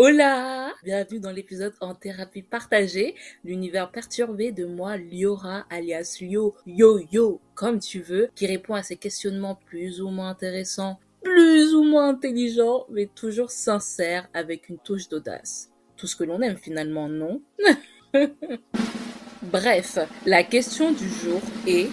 Hola Bienvenue dans l'épisode en thérapie partagée, l'univers perturbé de moi, Liora, alias Lio, Yo Yo, comme tu veux, qui répond à ces questionnements plus ou moins intéressants, plus ou moins intelligents, mais toujours sincères avec une touche d'audace. Tout ce que l'on aime finalement, non? Bref, la question du jour est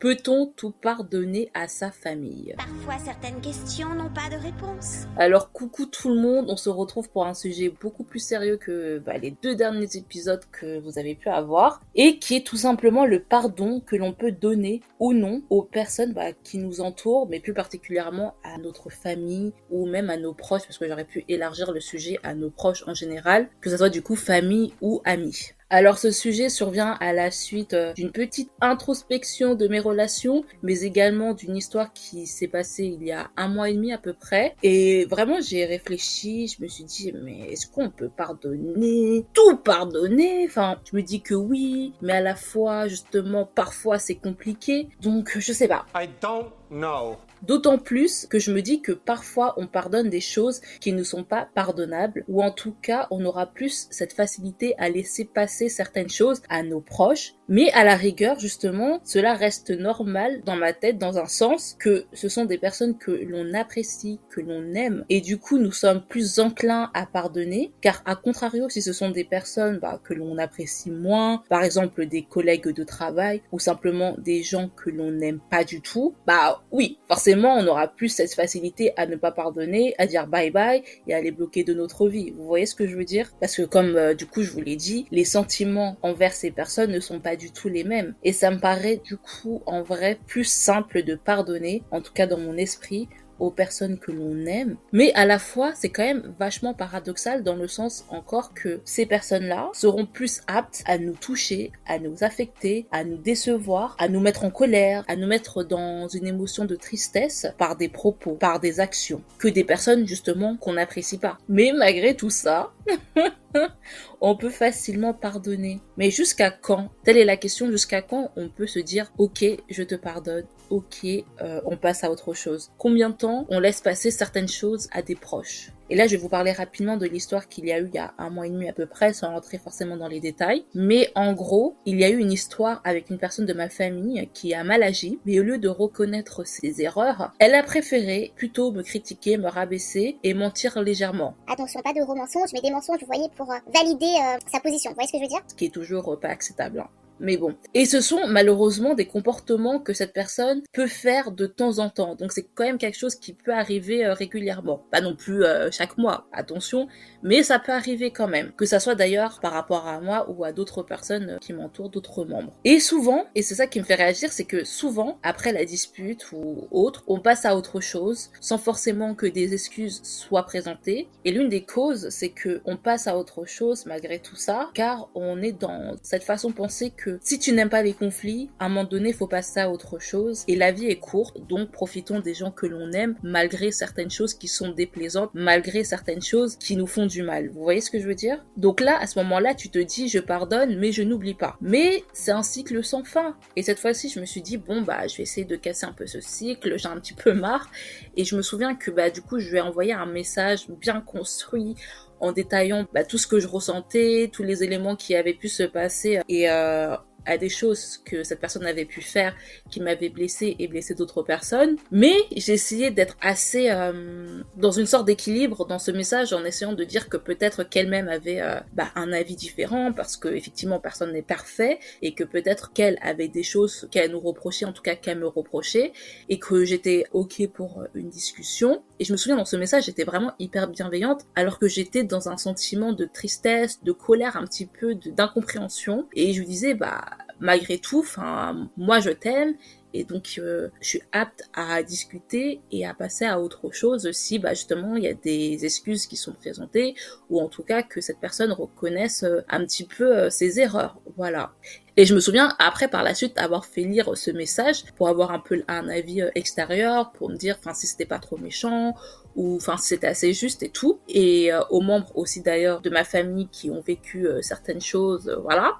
Peut-on tout pardonner à sa famille? Parfois, certaines questions n'ont pas de réponse. Alors, coucou tout le monde, on se retrouve pour un sujet beaucoup plus sérieux que bah, les deux derniers épisodes que vous avez pu avoir, et qui est tout simplement le pardon que l'on peut donner ou non aux personnes bah, qui nous entourent, mais plus particulièrement à notre famille ou même à nos proches, parce que j'aurais pu élargir le sujet à nos proches en général, que ce soit du coup famille ou amis. Alors ce sujet survient à la suite euh, d'une petite introspection de mes relations, mais également d'une histoire qui s'est passée il y a un mois et demi à peu près. Et vraiment j'ai réfléchi, je me suis dit mais est-ce qu'on peut pardonner? Tout pardonner? Enfin je me dis que oui, mais à la fois justement parfois c'est compliqué. Donc je sais pas. I don't know. D'autant plus que je me dis que parfois on pardonne des choses qui ne sont pas pardonnables, ou en tout cas on aura plus cette facilité à laisser passer certaines choses à nos proches, mais à la rigueur justement cela reste normal dans ma tête dans un sens que ce sont des personnes que l'on apprécie, que l'on aime, et du coup nous sommes plus enclins à pardonner, car à contrario si ce sont des personnes bah, que l'on apprécie moins, par exemple des collègues de travail, ou simplement des gens que l'on n'aime pas du tout, bah oui, forcément on aura plus cette facilité à ne pas pardonner, à dire bye bye et à les bloquer de notre vie. Vous voyez ce que je veux dire? Parce que comme euh, du coup je vous l'ai dit, les sentiments envers ces personnes ne sont pas du tout les mêmes. Et ça me paraît du coup en vrai plus simple de pardonner, en tout cas dans mon esprit, aux personnes que l'on aime, mais à la fois c'est quand même vachement paradoxal dans le sens encore que ces personnes-là seront plus aptes à nous toucher, à nous affecter, à nous décevoir, à nous mettre en colère, à nous mettre dans une émotion de tristesse par des propos, par des actions, que des personnes justement qu'on n'apprécie pas. Mais malgré tout ça, on peut facilement pardonner. Mais jusqu'à quand? Telle est la question, jusqu'à quand on peut se dire ok, je te pardonne, ok, euh, on passe à autre chose. Combien de temps on laisse passer certaines choses à des proches? Et là, je vais vous parler rapidement de l'histoire qu'il y a eu il y a un mois et demi à peu près, sans rentrer forcément dans les détails. Mais en gros, il y a eu une histoire avec une personne de ma famille qui a mal agi, mais au lieu de reconnaître ses erreurs, elle a préféré plutôt me critiquer, me rabaisser et mentir légèrement. Attention, pas de gros mensonges, mais des mensonges, vous voyez, pour euh, valider euh, sa position. Vous voyez ce que je veux dire? Ce qui est toujours euh, pas acceptable. Hein. Mais bon. Et ce sont malheureusement des comportements que cette personne peut faire de temps en temps. Donc c'est quand même quelque chose qui peut arriver euh, régulièrement. Pas non plus euh, chaque mois, attention, mais ça peut arriver quand même. Que ça soit d'ailleurs par rapport à moi ou à d'autres personnes euh, qui m'entourent, d'autres membres. Et souvent, et c'est ça qui me fait réagir, c'est que souvent, après la dispute ou autre, on passe à autre chose sans forcément que des excuses soient présentées. Et l'une des causes, c'est que on passe à autre chose malgré tout ça, car on est dans cette façon de penser que si tu n'aimes pas les conflits, à un moment donné, faut passer à autre chose. Et la vie est courte, donc profitons des gens que l'on aime, malgré certaines choses qui sont déplaisantes, malgré certaines choses qui nous font du mal. Vous voyez ce que je veux dire? Donc là, à ce moment-là, tu te dis, je pardonne, mais je n'oublie pas. Mais c'est un cycle sans fin. Et cette fois-ci, je me suis dit, bon, bah, je vais essayer de casser un peu ce cycle, j'ai un petit peu marre. Et je me souviens que, bah, du coup, je vais envoyer un message bien construit en détaillant bah, tout ce que je ressentais, tous les éléments qui avaient pu se passer et euh, à des choses que cette personne avait pu faire qui m'avaient blessé et blessé d'autres personnes. Mais j'ai essayé d'être assez euh, dans une sorte d'équilibre dans ce message en essayant de dire que peut-être qu'elle-même avait euh, bah, un avis différent parce que effectivement personne n'est parfait et que peut-être qu'elle avait des choses qu'elle nous reprochait, en tout cas qu'elle me reprochait et que j'étais ok pour une discussion. Et je me souviens dans ce message, j'étais vraiment hyper bienveillante alors que j'étais dans un sentiment de tristesse, de colère un petit peu, d'incompréhension. Et je lui disais, bah malgré tout, enfin, moi je t'aime et donc euh, je suis apte à discuter et à passer à autre chose si bah, justement il y a des excuses qui sont présentées ou en tout cas que cette personne reconnaisse euh, un petit peu euh, ses erreurs. Voilà. Et je me souviens après par la suite avoir fait lire ce message pour avoir un peu un avis extérieur, pour me dire enfin si c'était pas trop méchant ou enfin si c'était assez juste et tout. Et aux membres aussi d'ailleurs de ma famille qui ont vécu certaines choses, voilà.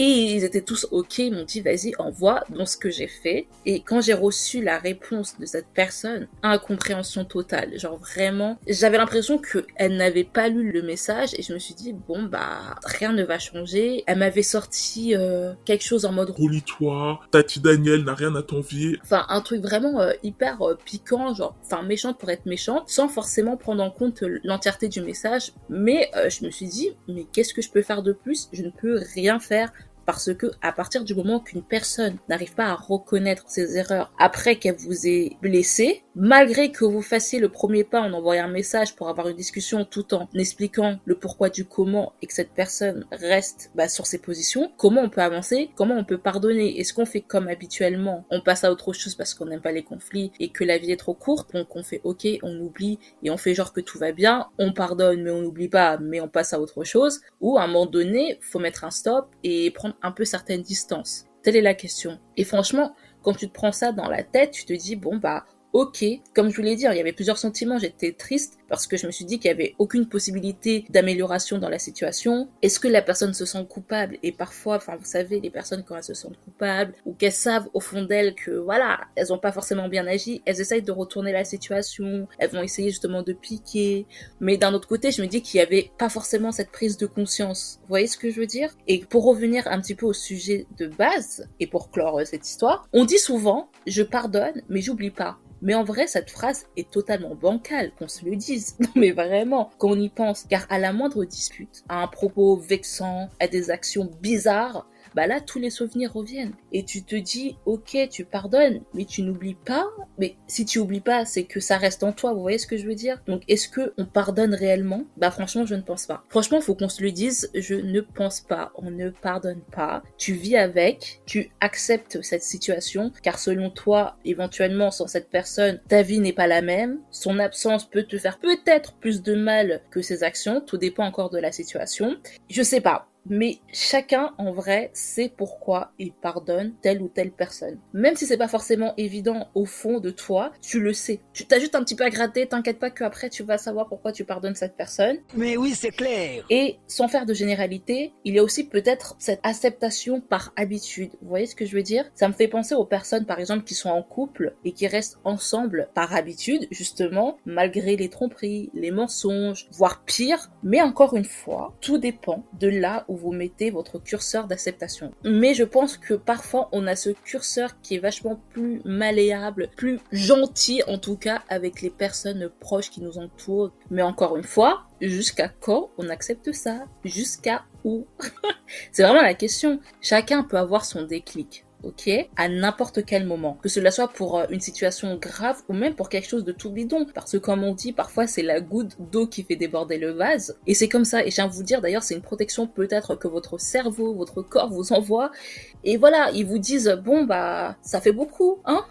Et ils étaient tous ok, ils m'ont dit vas-y, envoie. Donc ce que j'ai fait. Et quand j'ai reçu la réponse de cette personne, incompréhension totale. Genre vraiment, j'avais l'impression qu'elle n'avait pas lu le message et je me suis dit bon bah rien ne va changer. Elle m'avait sorti euh, quelque chose en mode relis-toi, Tati Daniel n'a rien à t'envier. Enfin un truc vraiment euh, hyper euh, piquant, genre enfin méchante pour être méchante, sans forcément prendre en compte l'entièreté du message. Mais je me suis dit mais qu'est-ce que je peux faire de plus? Je ne peux rien faire parce que à partir du moment qu'une personne n'arrive pas à reconnaître ses erreurs après qu'elle vous ait blessé, malgré que vous fassiez le premier pas en envoyant un message pour avoir une discussion tout en expliquant le pourquoi du comment et que cette personne reste bah, sur ses positions, comment on peut avancer, comment on peut pardonner, est-ce qu'on fait comme habituellement, on passe à autre chose parce qu'on n'aime pas les conflits et que la vie est trop courte, donc on fait ok, on oublie et on fait genre que tout va bien, on pardonne mais on n'oublie pas mais on passe à autre chose, ou à un moment donné, faut mettre un stop et prendre un peu certaines distances. Telle est la question. Et franchement, quand tu te prends ça dans la tête, tu te dis, bon, bah, ok. Comme je vous l'ai dit, il y avait plusieurs sentiments. J'étais triste parce que je me suis dit qu'il y avait aucune possibilité d'amélioration dans la situation. Est-ce que la personne se sent coupable? Et parfois, enfin, vous savez, les personnes quand elles se sentent coupables ou qu'elles savent au fond d'elles que voilà, elles ont pas forcément bien agi, elles essayent de retourner la situation. Elles vont essayer justement de piquer. Mais d'un autre côté, je me dis qu'il y avait pas forcément cette prise de conscience. Vous voyez ce que je veux dire? Et pour revenir un petit peu au sujet de base et pour clore cette histoire, on dit souvent je pardonne mais j'oublie pas. Mais en vrai, cette phrase est totalement bancale, qu'on se le dise. Non mais vraiment, quand on y pense, car à la moindre dispute, à un propos vexant, à des actions bizarres, bah là, tous les souvenirs reviennent. Et tu te dis, ok, tu pardonnes, mais tu n'oublies pas. Mais si tu oublies pas, c'est que ça reste en toi. Vous voyez ce que je veux dire? Donc, est-ce que on pardonne réellement? Bah franchement, je ne pense pas. Franchement, faut qu'on se le dise. Je ne pense pas. On ne pardonne pas. Tu vis avec. Tu acceptes cette situation, car selon toi, éventuellement, sans cette personne, ta vie n'est pas la même. Son absence peut te faire peut-être plus de mal que ses actions. Tout dépend encore de la situation. Je sais pas mais chacun en vrai sait pourquoi il pardonne telle ou telle personne. Même si c'est pas forcément évident au fond de toi, tu le sais. Tu t'as juste un petit peu à gratter, t'inquiète pas qu'après tu vas savoir pourquoi tu pardonnes cette personne. Mais oui, c'est clair. Et sans faire de généralité, il y a aussi peut-être cette acceptation par habitude. Vous voyez ce que je veux dire? Ça me fait penser aux personnes par exemple qui sont en couple et qui restent ensemble par habitude, justement, malgré les tromperies, les mensonges, voire pire. Mais encore une fois, tout dépend de là où vous mettez votre curseur d'acceptation. Mais je pense que parfois on a ce curseur qui est vachement plus malléable, plus gentil en tout cas avec les personnes proches qui nous entourent. Mais encore une fois, jusqu'à quand on accepte ça? Jusqu'à où? C'est vraiment la question. Chacun peut avoir son déclic ok, à n'importe quel moment. Que cela soit pour euh, une situation grave ou même pour quelque chose de tout bidon. Parce que comme on dit, parfois c'est la goutte d'eau qui fait déborder le vase. Et c'est comme ça. Et je viens vous dire, d'ailleurs, c'est une protection peut-être que votre cerveau, votre corps vous envoie. Et voilà, ils vous disent, bon, bah, ça fait beaucoup, hein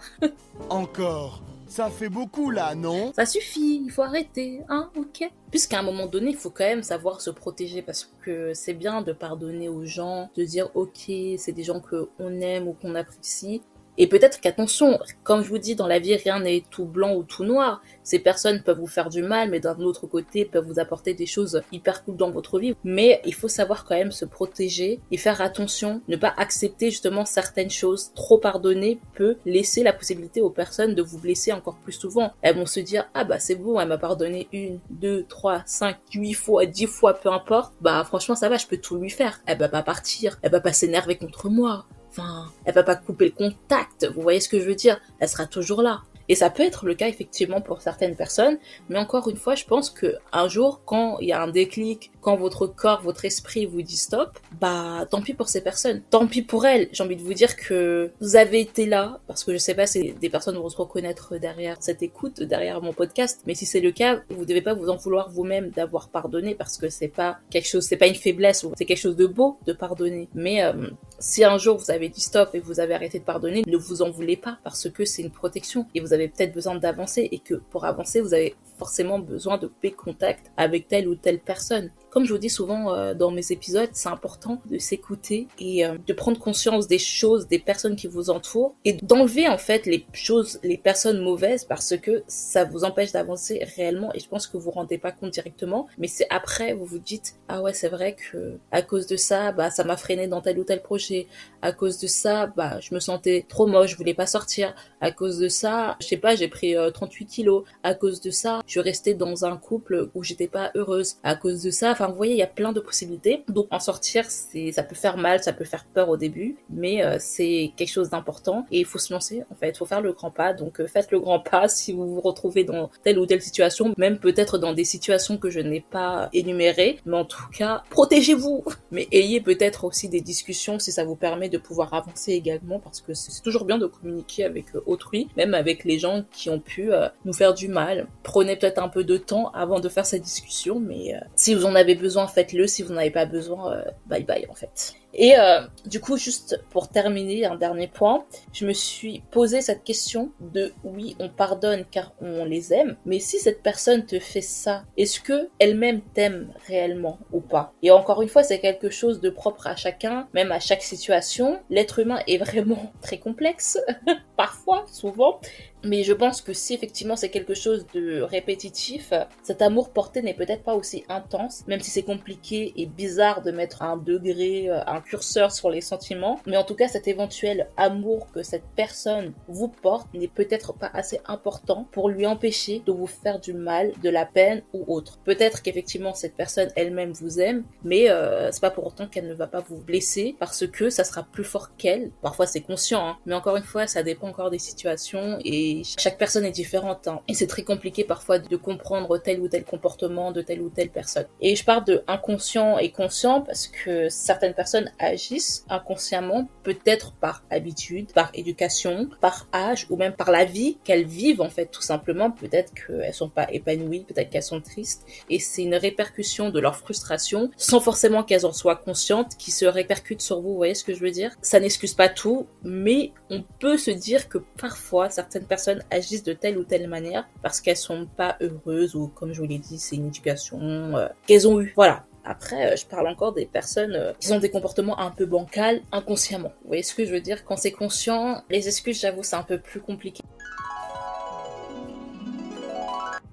Encore ça fait beaucoup là, non Ça suffit, il faut arrêter, hein, ok. Puisqu'à un moment donné, il faut quand même savoir se protéger parce que c'est bien de pardonner aux gens, de dire ok, c'est des gens qu'on aime ou qu'on apprécie, et peut-être qu'attention, comme je vous dis, dans la vie, rien n'est tout blanc ou tout noir. Ces personnes peuvent vous faire du mal, mais d'un autre côté, peuvent vous apporter des choses hyper cool dans votre vie. Mais il faut savoir quand même se protéger et faire attention, ne pas accepter justement certaines choses. Trop pardonner peut laisser la possibilité aux personnes de vous blesser encore plus souvent. Elles vont se dire, ah bah c'est bon, elle m'a pardonné une, deux, trois, cinq, huit fois, dix fois, peu importe. Bah franchement, ça va, je peux tout lui faire. Elle va pas partir, elle va pas s'énerver contre moi. Enfin, elle va pas couper le contact, vous voyez ce que je veux dire Elle sera toujours là. Et ça peut être le cas effectivement pour certaines personnes, mais encore une fois, je pense que un jour, quand il y a un déclic, quand votre corps, votre esprit vous dit stop, bah tant pis pour ces personnes, tant pis pour elles. J'ai envie de vous dire que vous avez été là, parce que je sais pas si des personnes vont se reconnaître derrière cette écoute, derrière mon podcast, mais si c'est le cas, vous devez pas vous en vouloir vous-même d'avoir pardonné, parce que c'est pas quelque chose, c'est pas une faiblesse, c'est quelque chose de beau de pardonner. Mais euh, si un jour vous avez dit stop et vous avez arrêté de pardonner, ne vous en voulez pas, parce que c'est une protection et vous avez avez peut-être besoin d'avancer et que pour avancer, vous avez forcément besoin de couper contact avec telle ou telle personne. Comme je vous dis souvent euh, dans mes épisodes, c'est important de s'écouter et euh, de prendre conscience des choses, des personnes qui vous entourent et d'enlever en fait les choses, les personnes mauvaises parce que ça vous empêche d'avancer réellement et je pense que vous vous rendez pas compte directement. Mais c'est après vous vous dites ah ouais c'est vrai que à cause de ça bah ça m'a freiné dans tel ou tel projet. À cause de ça bah je me sentais trop moche, je voulais pas sortir. À cause de ça je sais pas j'ai pris 38 euh, kilos. À cause de ça je restée dans un couple où j'étais pas heureuse. À cause de ça Enfin, vous voyez, il y a plein de possibilités. Donc, en sortir, c'est, ça peut faire mal, ça peut faire peur au début, mais euh, c'est quelque chose d'important et il faut se lancer. En fait, il faut faire le grand pas. Donc, euh, faites le grand pas si vous vous retrouvez dans telle ou telle situation, même peut-être dans des situations que je n'ai pas énumérées. Mais en tout cas, protégez-vous. Mais ayez peut-être aussi des discussions si ça vous permet de pouvoir avancer également, parce que c'est toujours bien de communiquer avec euh, autrui, même avec les gens qui ont pu nous faire du mal. Prenez peut-être un peu de temps avant de faire cette discussion, mais si vous en avez besoin, faites-le. Si vous n'en avez pas besoin, euh, bye bye en fait. Et euh, du coup, juste pour terminer, un dernier point, je me suis posé cette question de oui, on pardonne car on les aime, mais si cette personne te fait ça, est-ce que elle-même t'aime réellement ou pas? Et encore une fois, c'est quelque chose de propre à chacun, même à chaque situation. L'être humain est vraiment très complexe, parfois, souvent, mais je pense que si effectivement c'est quelque chose de répétitif, cet amour porté n'est peut-être pas aussi intense, même si c'est compliqué et bizarre de mettre un degré, euh, un curseur sur les sentiments. Mais en tout cas, cet éventuel amour que cette personne vous porte n'est peut-être pas assez important pour lui empêcher de vous faire du mal, de la peine ou autre. Peut-être qu'effectivement cette personne elle-même vous aime, mais euh, c'est pas pour autant qu'elle ne va pas vous blesser parce que ça sera plus fort qu'elle. Parfois c'est conscient, hein. mais encore une fois, ça dépend encore des situations et chaque personne est différente. Hein. Et c'est très compliqué parfois de comprendre tel ou tel comportement de telle ou telle personne. Et je parle de inconscient et conscient parce que certaines personnes agissent inconsciemment, peut-être par habitude, par éducation, par âge ou même par la vie qu'elles vivent en fait tout simplement. Peut-être qu'elles sont pas épanouies, peut-être qu'elles sont tristes et c'est une répercussion de leur frustration sans forcément qu'elles en soient conscientes qui se répercute sur vous. Vous voyez ce que je veux dire? Ça n'excuse pas tout, mais on peut se dire que parfois certaines personnes agissent de telle ou telle manière parce qu'elles sont pas heureuses ou comme je vous l'ai dit, c'est une éducation euh, qu'elles ont eue. Voilà. Après, euh, je parle encore des personnes euh, qui ont des comportements un peu bancals inconsciemment. Vous voyez ce que je veux dire? Quand c'est conscient, les excuses, j'avoue, c'est un peu plus compliqué.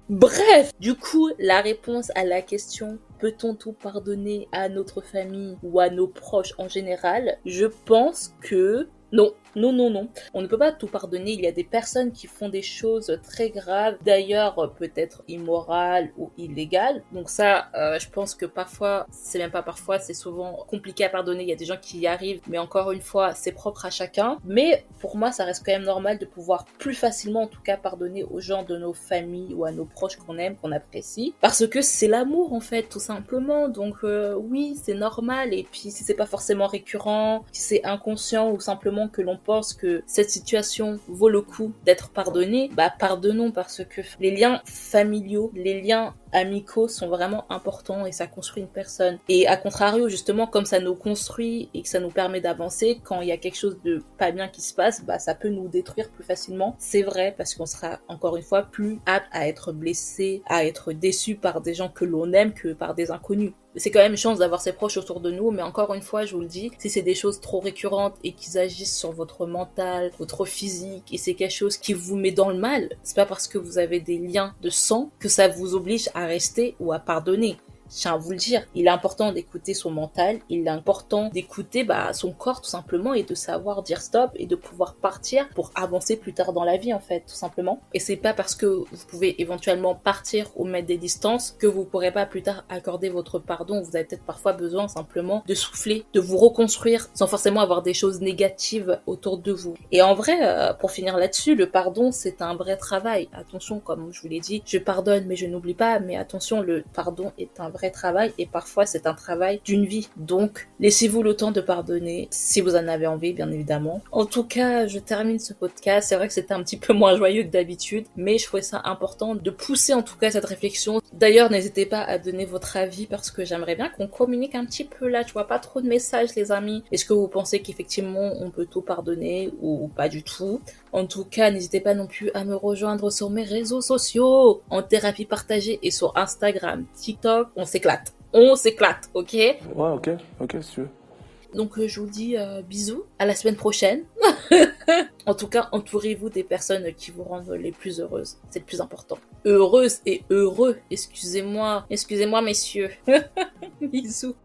Bref, du coup, la réponse à la question peut-on tout pardonner à notre famille ou à nos proches en général? Je pense que non, non, non, non. On ne peut pas tout pardonner. Il y a des personnes qui font des choses très graves, d'ailleurs peut-être immorales ou illégales. Donc ça, euh, je pense que parfois, c'est même pas parfois, c'est souvent compliqué à pardonner. Il y a des gens qui y arrivent, mais encore une fois, c'est propre à chacun. Mais pour moi, ça reste quand même normal de pouvoir plus facilement, en tout cas, pardonner aux gens de nos familles ou à nos proches qu'on aime, qu'on apprécie, parce que c'est l'amour en fait, tout simplement. Donc euh, oui, c'est normal. Et puis si c'est pas forcément récurrent, si c'est inconscient ou simplement que l'on pense que cette situation vaut le coup d'être pardonnée, bah pardonnons parce que les liens familiaux, les liens amicaux sont vraiment importants et ça construit une personne. Et à contrario, justement, comme ça nous construit et que ça nous permet d'avancer, quand il y a quelque chose de pas bien qui se passe, bah ça peut nous détruire plus facilement. C'est vrai parce qu'on sera encore une fois plus apte à être blessé, à être déçu par des gens que l'on aime que par des inconnus c'est quand même chance d'avoir ses proches autour de nous, mais encore une fois, je vous le dis, si c'est des choses trop récurrentes et qu'ils agissent sur votre mental, votre physique, et c'est quelque chose qui vous met dans le mal, c'est pas parce que vous avez des liens de sang que ça vous oblige à rester ou à pardonner je tiens à vous le dire, il est important d'écouter son mental, il est important d'écouter bah, son corps tout simplement et de savoir dire stop et de pouvoir partir pour avancer plus tard dans la vie en fait, tout simplement. Et c'est pas parce que vous pouvez éventuellement partir ou mettre des distances que vous pourrez pas plus tard accorder votre pardon. Vous avez peut-être parfois besoin simplement de souffler, de vous reconstruire sans forcément avoir des choses négatives autour de vous. Et en vrai, euh, pour finir là-dessus, le pardon c'est un vrai travail. Attention, comme je vous l'ai dit, je pardonne mais je n'oublie pas, mais attention, le pardon est un vrai travail et parfois c'est un travail d'une vie. Donc, laissez-vous le temps de pardonner si vous en avez envie, bien évidemment. En tout cas, je termine ce podcast. C'est vrai que c'était un petit peu moins joyeux que d'habitude, mais je trouvais ça important de pousser en tout cas cette réflexion. D'ailleurs, n'hésitez pas à donner votre avis parce que j'aimerais bien qu'on communique un petit peu là. Tu vois pas trop de messages, les amis. Est-ce que vous pensez qu'effectivement on peut tout pardonner ou pas du tout? En tout cas, n'hésitez pas non plus à me rejoindre sur mes réseaux sociaux, en thérapie partagée et sur Instagram, TikTok. On s'éclate. On s'éclate, ok? Ouais, ok, ok, si tu veux. Donc euh, je vous dis euh, bisous, à la semaine prochaine. en tout cas, entourez-vous des personnes qui vous rendent les plus heureuses. C'est le plus important. Heureuse et heureux, excusez-moi. Excusez-moi, messieurs. bisous.